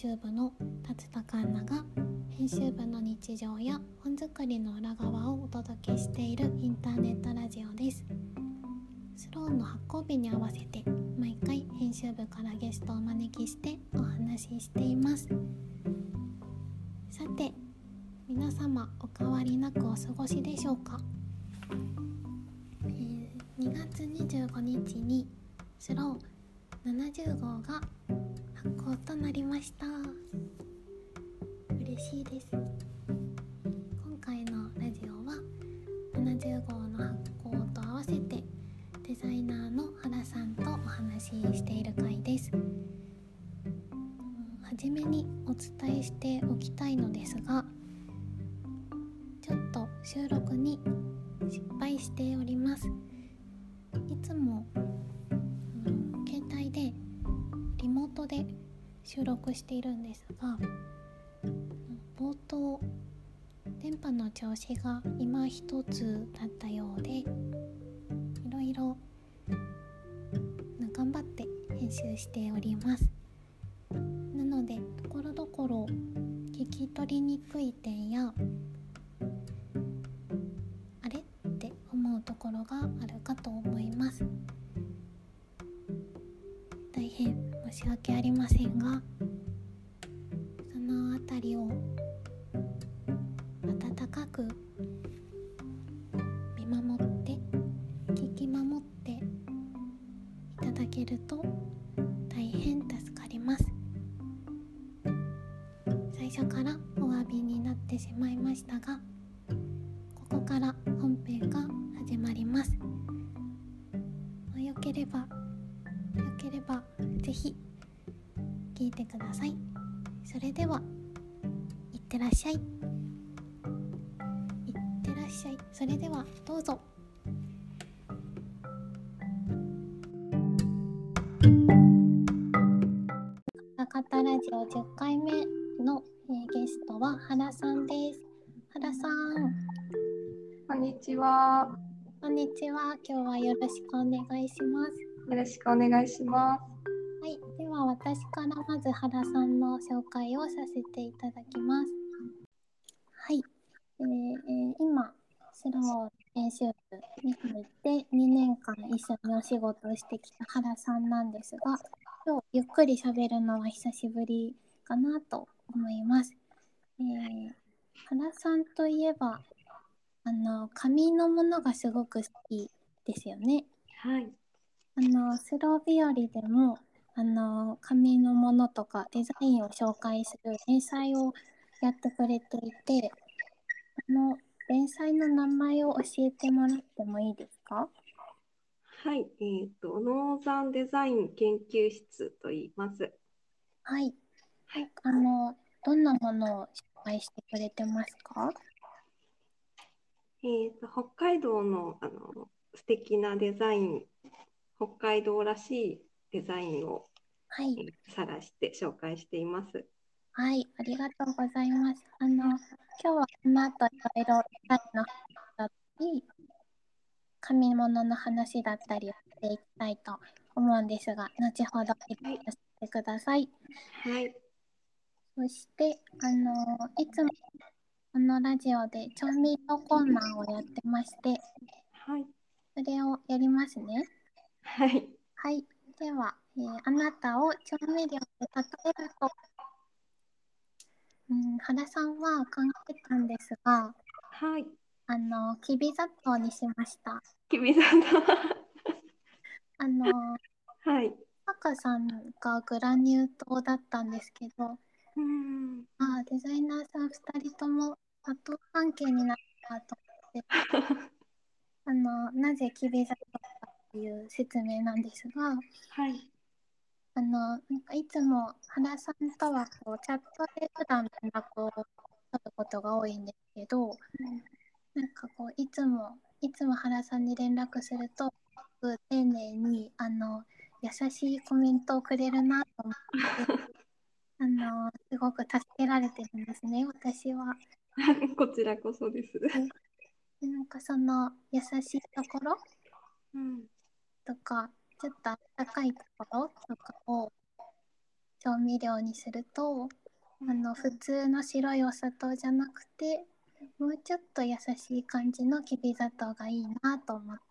集部の達田環奈が編集部の日常や本作りの裏側をお届けしているインターネットラジオです。スローの発行日に合わせて毎回編集部からゲストをお招きしてお話ししています。さて皆様お変わりなくお過ごしでしょうか、えー2月25日にスロー70号が発行となりました。嬉しいです。今回のラジオは70号の発行と合わせてデザイナーの原さんとお話ししている回です。初めにお伝えしておきたいのですがちょっと収録に失敗しております。いつも、収録しているんですが冒頭電波の調子が今一つだったようでいろいろ頑張って編集しております。なのでところどころ聞き取りにくい点やあれって思うところがあるかと思います。大変申し訳ありませんがその辺りを温かくえーゲストは原さんです原さんこんにちは。こんにちは今日はよろしくお願いしますよろしくお願いします。はい、では私からまず原さんの紹介をさせていただきます。はい、えーえー今スロー編集部に入って2年間一緒にお仕事をしてきた原さんなんですが、今日ゆっくり喋るのは久しぶりかなと思います。えー原さんといえばあの紙のものがすごく好きですよね。はい。あのスロー日和でもあの紙のものとかデザインを紹介する連載をやってくれていてあの連載の名前を教えてもらってもいいですか？はい。えっ、と、ノーザンデザイン研究室と言います。はいあのどんなものを紹介してくれてますか？えっ、と、北海道のあの素敵なデザイン、北海道らしいデザインをはいえー探して紹介しています。はいありがとうございますあの今日はこの後いろいろデザインの話だったり紙物の話だったりをしていきたいと思うんですが後ほど聞かせてください。はい。そして、あのいつもこのラジオで調味料コーナーをやってまして、はい。それをやりますね。はい。はい。では、えーあなたを調味料で例えると、うん、原さんは考えたんですが、はい。あの、きび砂糖にしました。きびさんだ。あの、はい。赤さんがグラニュー糖だったんですけど、うん。あーデザイナーさん2人とも砂糖関係になったと思って、あのなぜきび砂糖かっていう説明なんですが、はい。あのなんかいつも原さんとはこうチャットで普段連絡を取ることが多いんですけど、なんかこういつもいつも原さんに連絡すると、丁寧にあの優しいコメントをくれるなと思って、あのすごく助けられてるんですね、私は。こちらこそです。でなんかその優しいところうん。とかちょっと温かいところとかを調味料にするとあの普通の白いお砂糖じゃなくてもうちょっと優しい感じのきび砂糖がいいなと思って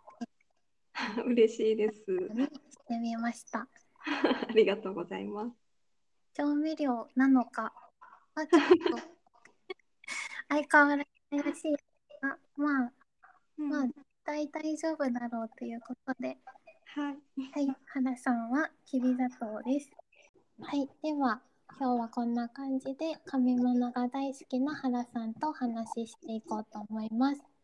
嬉しいです。ねしてみました ありがとうございます。調味料なのかはちょっと 相変わらず怪しいがまあまあうん絶対大丈夫だろうということではい。はい、原さんはきび砂糖です。はい、では今日はこんな感じで紙物が大好きな原さんとお話ししていこうと思います。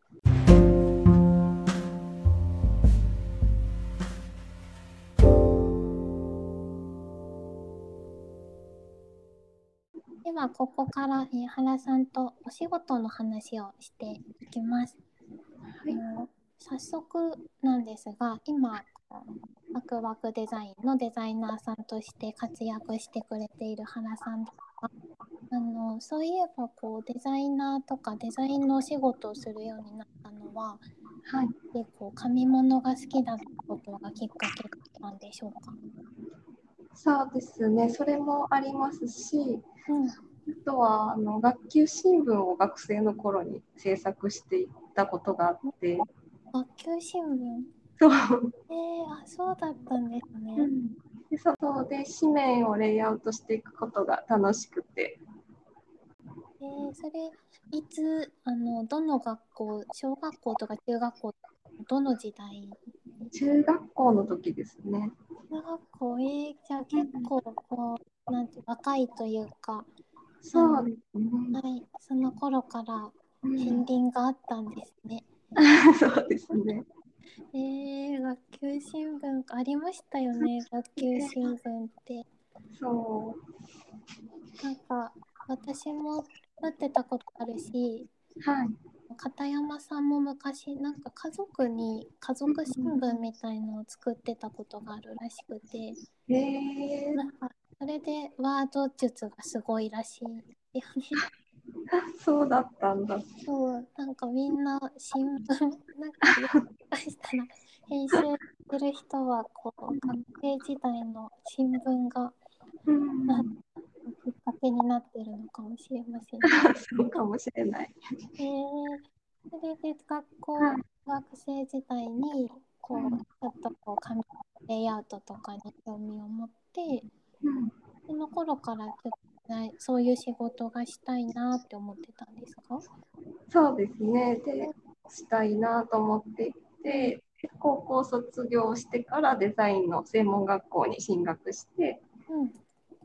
ではここから、えー原さんとお仕事の話をしていきます。はい早速なんですが今ワクワクデザインのデザイナーさんとして活躍してくれている原さんですがあのそういえばこうデザイナーとかデザインのお仕事をするようになったのははい。結構紙物が好きだったことがきっかけなんでしょうか、そうですね。それもありますし、うん、あとはあの学級新聞を学生の頃に制作していったことがあって、学級新聞？そう。えー、あそうだったんですね。でそうで紙面をレイアウトしていくことが楽しくて、えー、それいつあのどの学校小学校とか中学校とかどの時代？中学校の時ですね。中学校？えー、じゃあ結構こうなんて若いというか、そう。はい、その頃からうん片鱗があったんですね。そうですね。えー、学級新聞ありましたよね 学級新聞って。そなんか私も持ってたことあるしう。はい。片山さんも昔なんか家族に家族新聞みたいのを作ってたことがあるらしくてへえなんかそれでワード術がすごいらしいんですよね。そうだったんだ。そうなんかみんな新聞なんかもしかしたら編集してる人はこう学生時代の新聞がうん、きっかけになってるのかもしれませんね。そうかもしれない。えー、それで学校、はい学生時代にこう、うんちょっとこう紙のレイアウトとかに興味を持ってうん、その頃からちょっとねそういう仕事がしたいなって思ってたんですか？そうですね。で、したいなと思っていて、高校卒業してからデザインの専門学校に進学して、うん。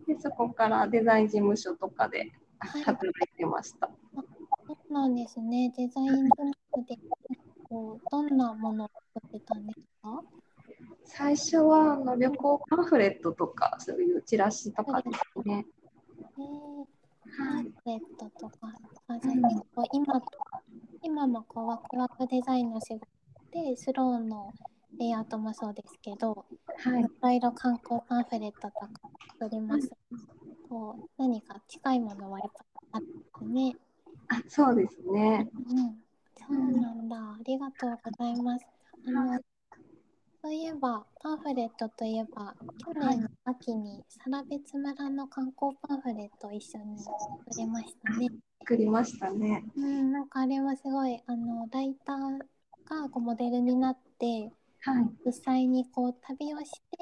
でそこからデザイン事務所とかではい。働いてました。そうなんですね。デザイン事務所でこうどんなものを作ってたんですか？最初はあの旅行パンフレットとかそういうチラシとかですね。えーはいパンフレットとか、あじゃあ結構今今もこうワクワクデザインの仕事でスローのレイアウトもそうですけど、はいいろいろ観光パンフレットとか作ります。こう何か近いものはやっぱあるんですね。あそうですね。うん、そうなんだ。ありがとうございます。あのそういえばパンフレットといえば去年の秋に更別村の観光パンフレットを一緒に作りましたね。作りましたね。うん、なんかあれはすごいあのライターがこうモデルになってはい。実際にこう旅をして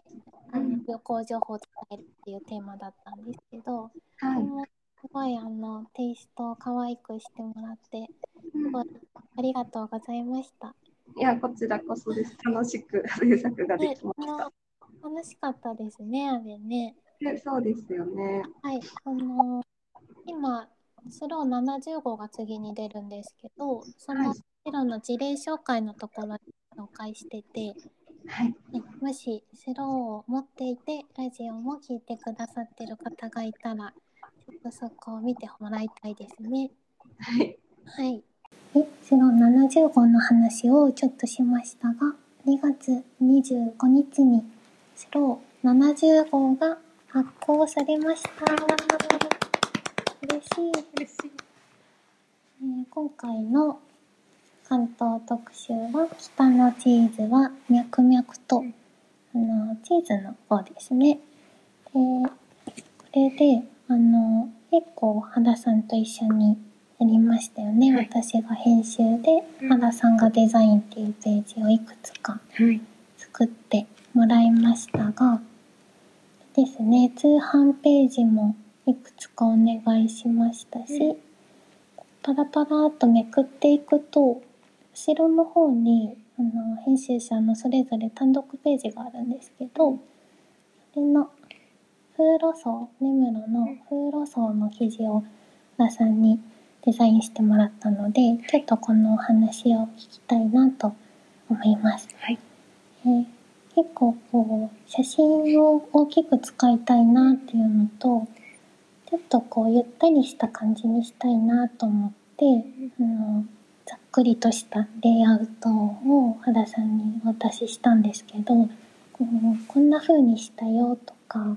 あうんの旅行情報を伝えるっていうテーマだったんですけど、はい。もうすごいあのテイストを可愛くしてもらってうんすごいありがとうございました。いや、こちらこそです。楽しく制作がでねきましあた。の楽しかったですねあれね。でそうですよね。はい、あの今スロー70号が次に出るんですけど、そのはいスローの事例紹介のところに紹介してて、はい。ねもしスローを持っていてラジオも聞いてくださってる方がいたら、ちょっとそこを見てもらいたいですね。はい。はい。スロー70号の話をちょっとしましたが、2月25日にスロー70号が発行されました。嬉しい。嬉しい。えー今回の関東特集は北のチーズは脈々とあのチーズの方ですね。でこれで、あの、結構、原さんと一緒にりましたよね。はい私が編集で、うん原さんがデザインっていうページをいくつかはい。作ってもらいましたが、ですね、通販ページもいくつかお願いしましたし、うんパラパラっとめくっていくと、後ろの方にあの編集者のそれぞれ単独ページがあるんですけど、それの風呂層、根室の風呂層の記事を原さんにデザインしてもらったので、ちょっとこのお話を聞きたいなと思います。はい。えー結構こう写真を大きく使いたいなっていうのとちょっとこうゆったりした感じにしたいなと思って、あのざっくりとしたレイアウトを原さんにお渡ししたんですけどこうこんな風にしたよとか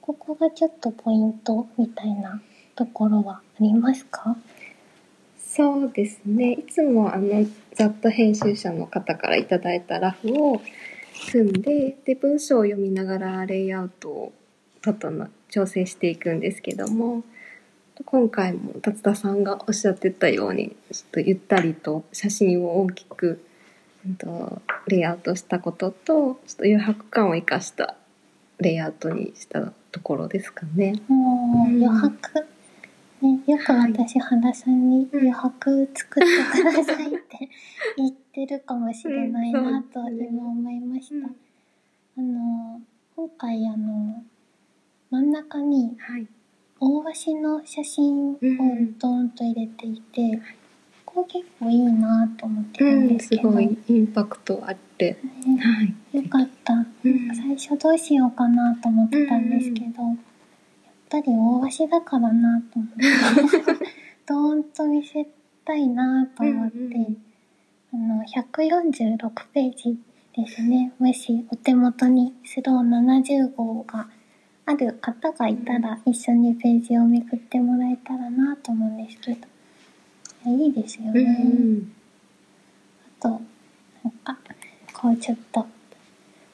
ここがちょっとポイントみたいなところはありますか？そうですね。いつもあの、ざっと編集者の方からいただいたラフを組んで、で、文章を読みながらレイアウトを整調整していくんですけども、今回も達田さんがおっしゃってたように、ちょっとゆったりと写真を大きく、うんと、レイアウトしたことと、ちょっと余白感を生かしたレイアウトにしたところですかね。余白、ね、よく私、原さんにうん余白作ってくださいって 言ってるかもしれないなと今思いました。うんあの、今回あの、真ん中にはい。大鷲の写真をうんドーンと入れていて、ここ結構いいなと思ってるんうん、ですけど、すごいインパクトあって。ねはい。よかった。うん最初どうしようかなと思ってたんですけど、やっぱり大鷲だからなと思って、ドーンと見せたいなと思って、うんうんあの、146ページですね。もしお手元にスロー70号がある方がいたら、一緒にページをめくってもらえたらなと思うんですけど、いいですよね。うん。あと、なんか、こうちょっと、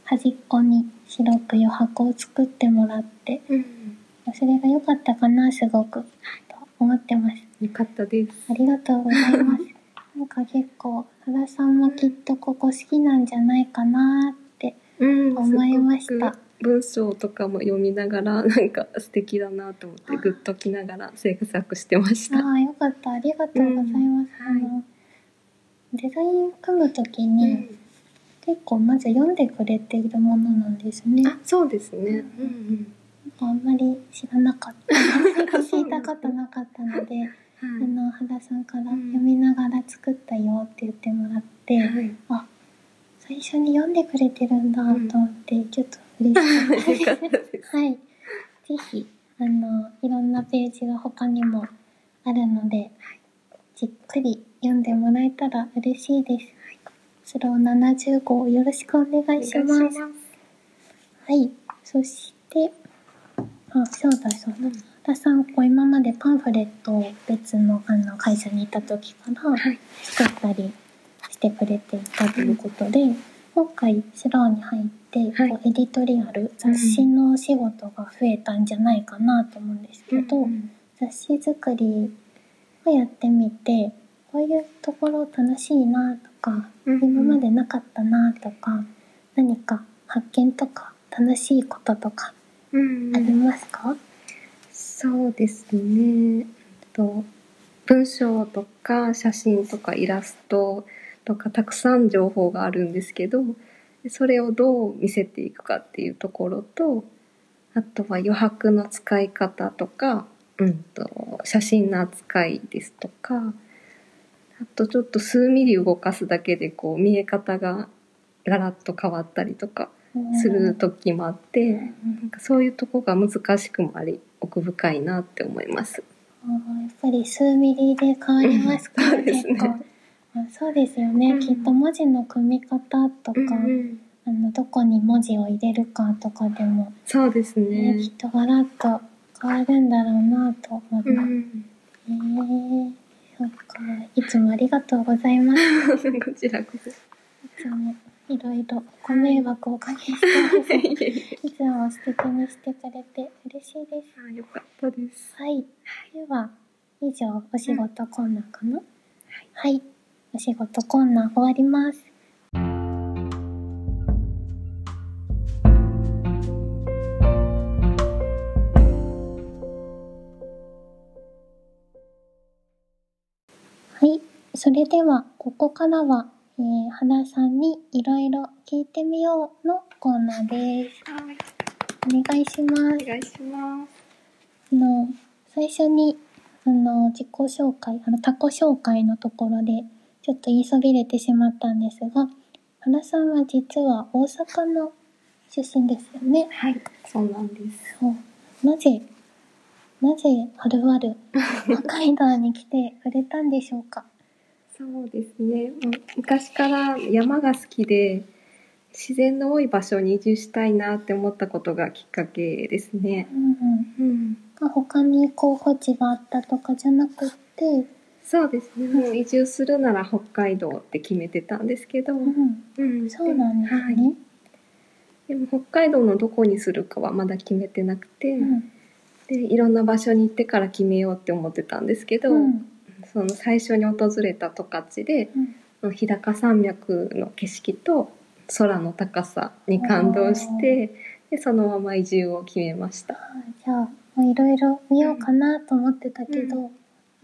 端っこに白く余白を作ってもらって、うん。それが良かったかな、すごく、と思ってます。よかったです。ありがとうございます。なんか結構、原さんもきっとここ好きなんじゃないかなって。うん思いました。すごく文章とかも読みながら、なんか素敵だなと思って、グッときながら制作してました。ああ、よかった。ありがとうございます。うんあの、デザイン組むときに、うん結構まず読んでくれているものなんですね。あ、そうですね。うんあんまり知らなかった。聞いたことなかったので、うん。あの、原さんからうん読みながら作ったよって言ってもらって、はい。はい。あ、最初に読んでくれてるんだと思って、ちょっと嬉しかったで。で すはい。ぜひ、あの、いろんなページが他にもあるので、じっくり読んでもらえたら嬉しいです。スロー70号よろしくお願いします。お願いします。はい。そして、あ、そうだそうだ。田さん、こう今までパンフレットを別のあの会社にいた時からはい。作ったりしてくれていたということで、今回スローに入って、はい。こうエディトリアル、雑誌のお仕事が増えたんじゃないかなと思うんですけど、うん雑誌作りをやってみて、こういうところ楽しいなとか、うん今までなかったなとか、何か発見とか楽しいこととかうんありますか、そうですね。と文章とか写真とかイラストとかたくさん情報があるんですけどそれをどう見せていくかっていうところとあとは余白の使い方とか、うん、と写真の扱いですとかあとちょっと数ミリ動かすだけでこう見え方がガラッと変わったりとかする時もあって。うん。なんかそういうとこが難しくもあり奥深いなって思います。あーやっぱり数ミリで変わりますか、うん。そうですね。結構あそうですよね、うん。きっと文字の組み方とか、うんあのどこに文字を入れるかとかでも、そうですね。ね。きっとガラッと変わるんだろうなと思って、うん、えー、そっか。いつもありがとうございます。い こちらこそ。つもいろいろご迷惑をおかけしてます、いつも素敵にしてくれて嬉しいです。あよかったです。はい。では、以上、お仕事コーナーかな、はい。お仕事コーナー終わります。はい。それでは、ここからは、えー、花さんにいろいろ聞いてみようのコーナーです。はい。お願いします。お願いします。あの、最初に、あの、自己紹介、あの、タコ紹介のところで、ちょっと言いそびれてしまったんですが、花さんは実は大阪の出身ですよね。はい。そうなんです。そう。なぜ、なぜ、はるばる、北海道に来てくれたんでしょうか？そうですね。昔から山が好きで、自然の多い場所に移住したいなって思ったことがきっかけですね。うんうん。うん。他に候補地があったとかじゃなくって、そうですね。もう移住するなら北海道って決めてたんですけど、うん。うんそうなんですはいね。でも北海道のどこにするかはまだ決めてなくて、うん。でいろんな場所に行ってから決めようって思ってたんですけど、うん。その最初に訪れた十勝でうん。日高山脈の景色と空の高さに感動してでそのまま移住を決めました。はいじゃあ、まあいろいろ見ようかなと思ってたけど、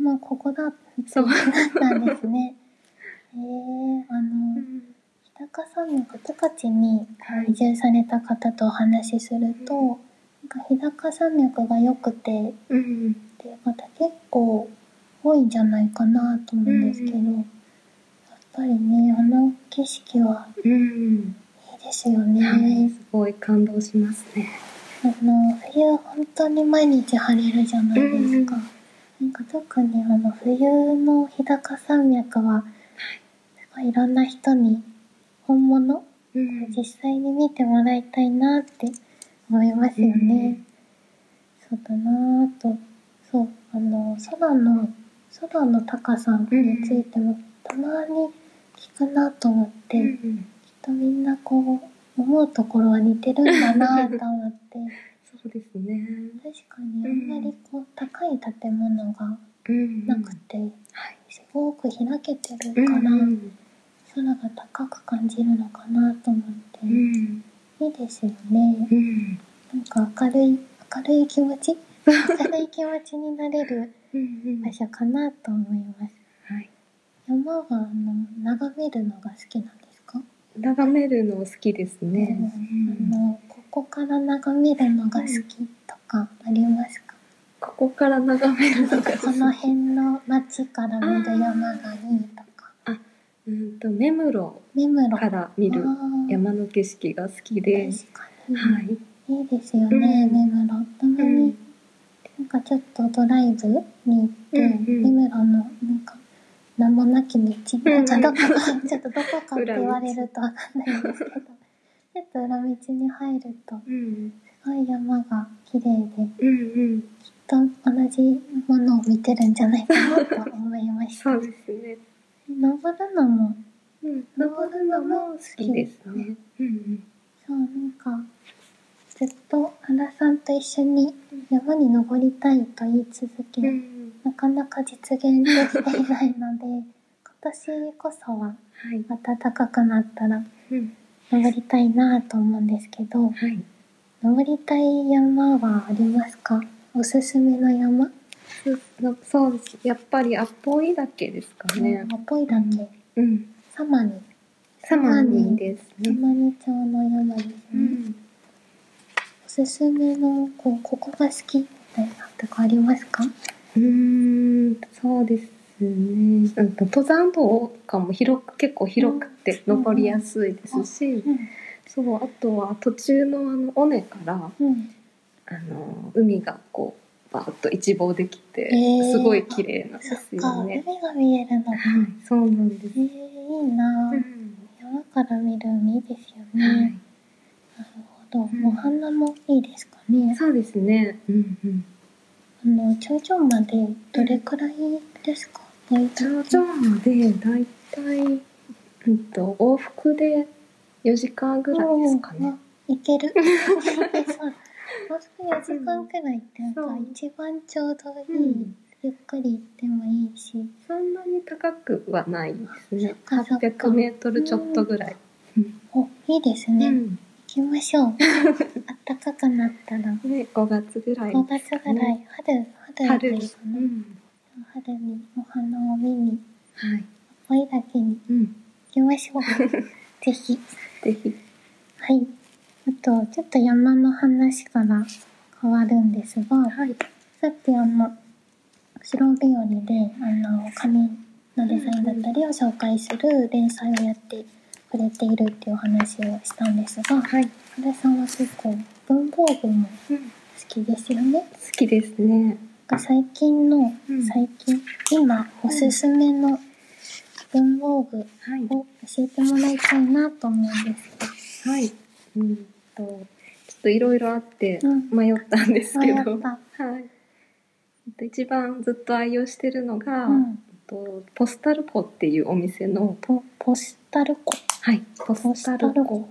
もうここだってそうなったんですね。えー、あの、日高山脈十勝に移住された方とお話しすると、なんか日高山脈が良くて、うんで、また結構多いんじゃないかなと思うんですけど、うんやっぱりね、あの景色はうんいいですよはいね。すごい感動しますね。あの、冬本当に毎日晴れるじゃないですか。なんか特にあの冬の日高山脈は、すごいいろんな人に本物うん実際に見てもらいたいなって思いますよね。そうだなぁと、そう、あの、空の、空の高さについてもたまに聞くなと思って、きっうん。とみんなこう、思うところは似てるんだなぁと思って、そうですね。確かにあんまりこう、高い建物がうんなくて、はい。すごく開けてるうんから、空が高く感じるのかなと思って、うん。いいですよね。うん。なんか明るい、明るい気持ち明るい気持ちになれるうん場所かなと思います。はい。山はあの眺めるのが好きなんですか、眺めるの好きですね。あのここから眺めるのが好きとかありますか、ここから眺めるのがこの辺の街から見る山がいいとか。うんと目室から見る山の景色が好きで、確かに、はい。いいですよね、うん根室。たまに、うんなんかちょっとドライブに行って、うんうん根室のなんか名もなき道、なんかどこか、うちょっとどこかって言われるとわかんないんですけど、ちょっと裏道に入ると、うんすごい山が綺麗で、うんうん。きっと同じものを見てるんじゃないかなと思いました。そうですね。登るのも、うん。登るのも好きですね。うんそう、なんか、ずっと原さんと一緒に山に登りたいと言い続け、うん。うん。なかなか実現できていないので、今年こそははい。暖かくなったらうん。登りたいなと思うんですけど、はい。登りたい山はありますか？おすすめの山？そう。やっぱりアポイ岳ですかね。アポイだけ、うん。サマニ。サマニですサね。マニ町の山ですね。うん。おすすめの、こう、ここが好きみたいなとかありますか？うーん、そうですね。なんか登山道とかも広く、結構広くて登りやすいですし、うん。そう、あとは途中のあの尾根から、うん。あの、海がこう、バーッと一望できて、えーすごい綺麗なんですか、よね。海が見えるのか。はい、そうなんですえ。ー、いいな山から見る海いいですよね。はい。なるほど。うんお花もいいですかね。そうですね。うんうん。あの、頂上までどれくらいですか、大体頂上までだいたい、うんと、往復で4時間ぐらいですかね。うん。いける。い けそう。もうすぐ4時間くらいってなんか一番ちょうどいい。うんゆっくり行ってもいいし。そんなに高くはないですね。そっかそっか800メートルちょっとぐらい。お、いいですね。きましょう。あったかくなったら。ね、5月ぐらい。5月ぐらい、春、春春に。がいいかな。うん。春にお花を見に、はい。追いだけにうん。行きましょう。ぜひ。ぜひ。はい。あと、ちょっと山の話から変わるんですが、はい。さっきあの、白日和で、あの、紙のデザインだったりを紹介する連載をやってくれているっていうお話をしたんですが、はい。原さんは結構文房具もうん。好きですよね。好きですね。最近の、うん最近、今おすすめの文房具はい。を教えてもらいたいなと思うんですはい。うんと、ちょっといろいろあってうん迷ったんですけど、迷ったはい。えっと一番ずっと愛用してるのが、とポスタルコっていうお店の、ポ、ポスタルコ？はい、ポポススタルコ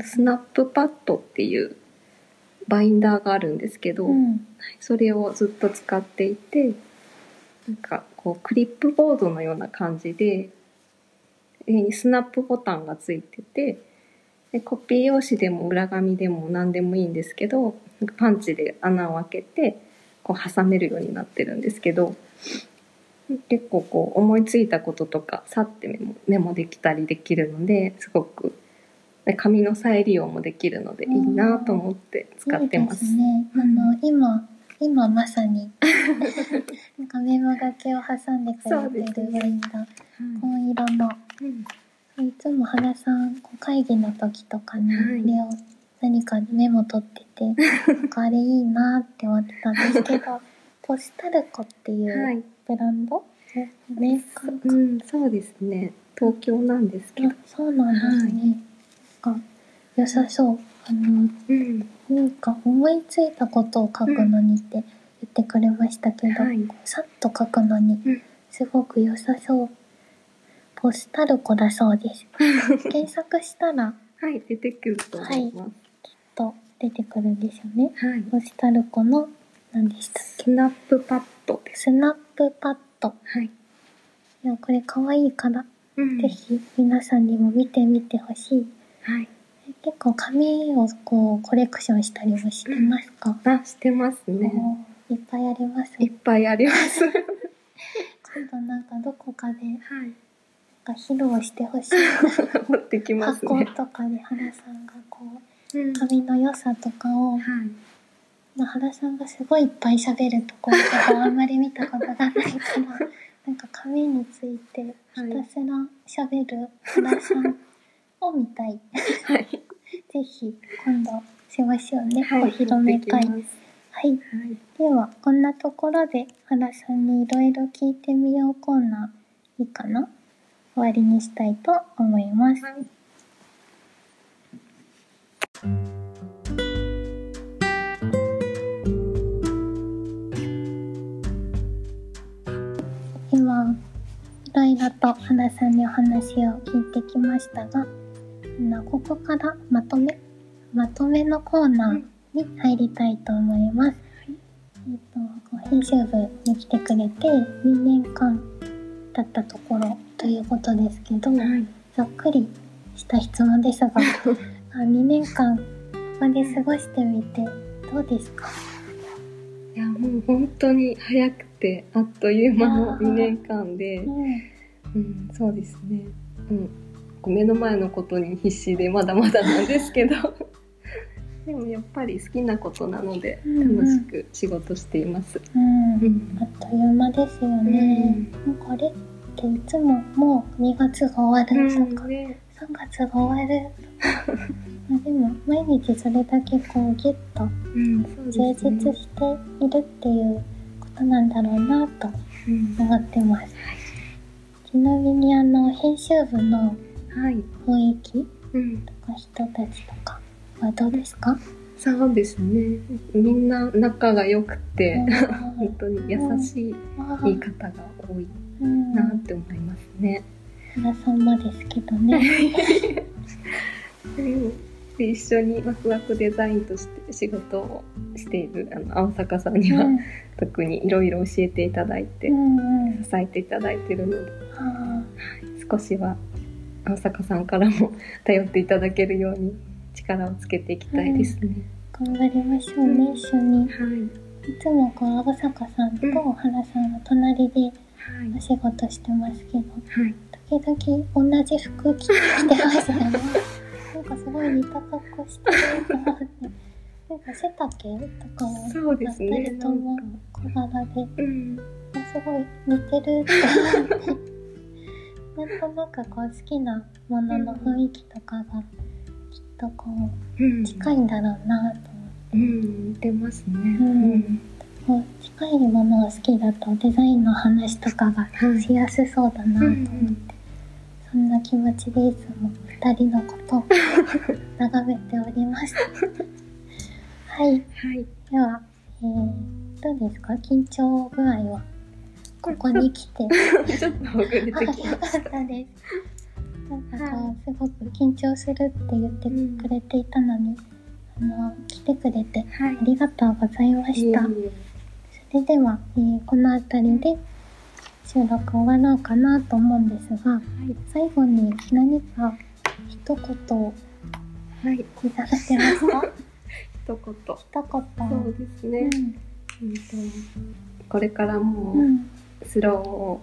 スナップパッドっていうバインダーがあるんですけど、うん。それをずっと使っていてなんかこうクリップボードのような感じで上にスナップボタンがついててでコピー用紙でも裏紙でも何でもいいんですけどパンチで穴を開けてこう挟めるようになってるんですけど結構こう思いついたこととかさってメモメモできたりできるのですごくで紙の再利用もできるのでいいなと思って使ってます。いいですね。あの、今、今まさに、なんかメモ書きを挟んでくれてるンダー。はい紺色の。うんいつも原さん、会議の時とかに、はい何かでメモ取ってて、あれいいなって思ってたんですけど、ポスタルコっていはういブランド、メーカーか。うん、そうですね。東京なんですけどあ。そうなんですね。なんか良さそう。あの、うん。なんか思いついたことを書くのにって言ってくれましたけど、うさっと書くのにうんすごく良さそう。ポスタルコだそうです。検索したらはい、出てくると思います。と出てくるんですよね。はい。ポスタルコの何でしたっけ？スナップパッドです。スナップパッド。はい。いや、これ可愛いから、うんぜひ皆さんにも見てみてほしい。はい。結構紙をこうコレクションしたりもしてますか、あ、してますね。いっぱいあります。いっぱいあります。は今度なんかどこかでなんい。か披露してほしい。持ってきます箱ね。とかで原さんがこううん紙の良さとかを、は原さんがすごいいっぱい喋るところとかはあんまり見たことがないから なんか紙についてひたすら喋る原さんを見たい。はい。ぜひ今度しましょうね。はい。お披露目会。はい。はい。では、こんなところで原さんにいろいろ聞いてみようコーナーいいかな？終わりにしたいと思います。はい。と原さんにお話を聞いてきましたが、ここからまとめ、まとめのコーナーに入りたいと思います。えっと、編集部に来てくれて2年間経ったところということですけど、はい。ざっくりした質問ですが、あ2年間ここで過ごしてみてどうですか？いや、もう本当に早くて、あっという間のー2年間で、うん。うん、そうですね。うん。目の前のことに必死でまだまだなんですけど。でもやっぱり好きなことなのでうんうん楽しく仕事しています。うん。うんあっという間ですよね。なんかあれっていつももう2月が終わるとか、ね、3月が終わるとか。あでも毎日それだけこうギュッと充実しているっていうことなんだろうなとうん思ってます。ちなみにあの編集部のはい。雰囲気うん、とか人たちとかはどうですか？そうですね。みんな仲が良くて、うん 本当に優しい言い方が多いうんなって思いますね。原さんもですけどね。で一緒にワクワクデザインとして仕事をしているあの青坂さんには、うん特にいろいろ教えていただいて、うんうん。支えていただいてるのであ少しは青坂さんからも頼っていただけるように力をつけていきたいですね。あ、頑張りましょうね、一緒に。はいいつもこう、青坂さんとうん原さんが隣ではいお仕事してますけど、はい時々同じ服着てきてますよね。なんかすごい似た格好してると思って。なんか背丈とかもそうです人とも小柄で、うん。あすごい似てるって思って。なんとなくこう好きなものの雰囲気とかがきっとこううん近いんだろうなと思って。うん。似てますね。う近いものが好きだとデザインの話とかがはい。しやすそうだなと思って、そんな気持ちでいつも二人のことを 眺めております。はい。はいでは、えー、どうですか？緊張具合は？ここに来て。ちょっとほぐれてきかっました。たです。なんかこう、すごく緊張するって言ってくれていたのに、あの、来てくれてはいありがとうございました。それでは、えーこの辺りで収録終わろうかなと思うんですが、最後に何か一言はいいただけますか？一言一そう言。ですね。うんとこれからうもん。うん。スローを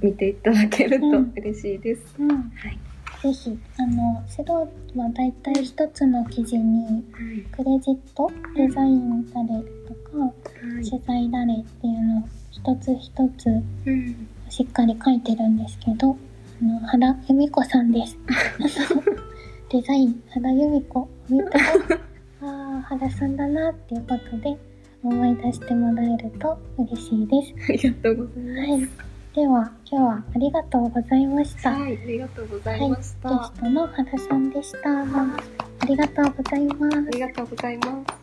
見ていただけるとうん嬉しいです。うん。はいぜひ、あの、スローはだいたい一つの記事に、はいクレジット、デザイン誰とか、はい取材誰っていうのを一つ一つうんしっかり書いてるんですけど、あの、原由美子さんです。デザイン、原由美子を見たら、ああ、原さんだなっていうことで思い出してもらえると嬉しいです。ありがとうございます。はい。では、今日はありがとうございました。はい、ありがとうござはいい、まゲスした。トの原さんでした。ありがとうございますあ。りがとうございます。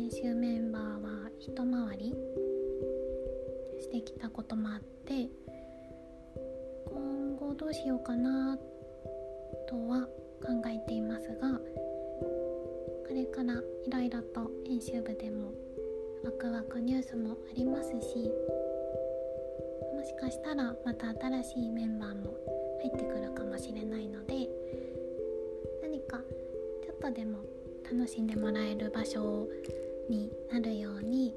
編集メンバーは一回りしてきたこともあって今後どうしようかなとは考えていますがこれからいろいろと編集部でもワクワクニュースもありますしもしかしたらまた新しいメンバーも入ってくるかもしれないので何かちょっとでも楽しんでもらえる場所をになるように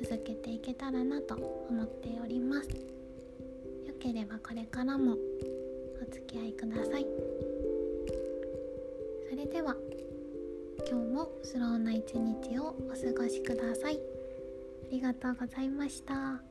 続けていけたらなと思っております。よければこれからもお付き合いください。それでは今日もスローな一日をお過ごしください。ありがとうございました。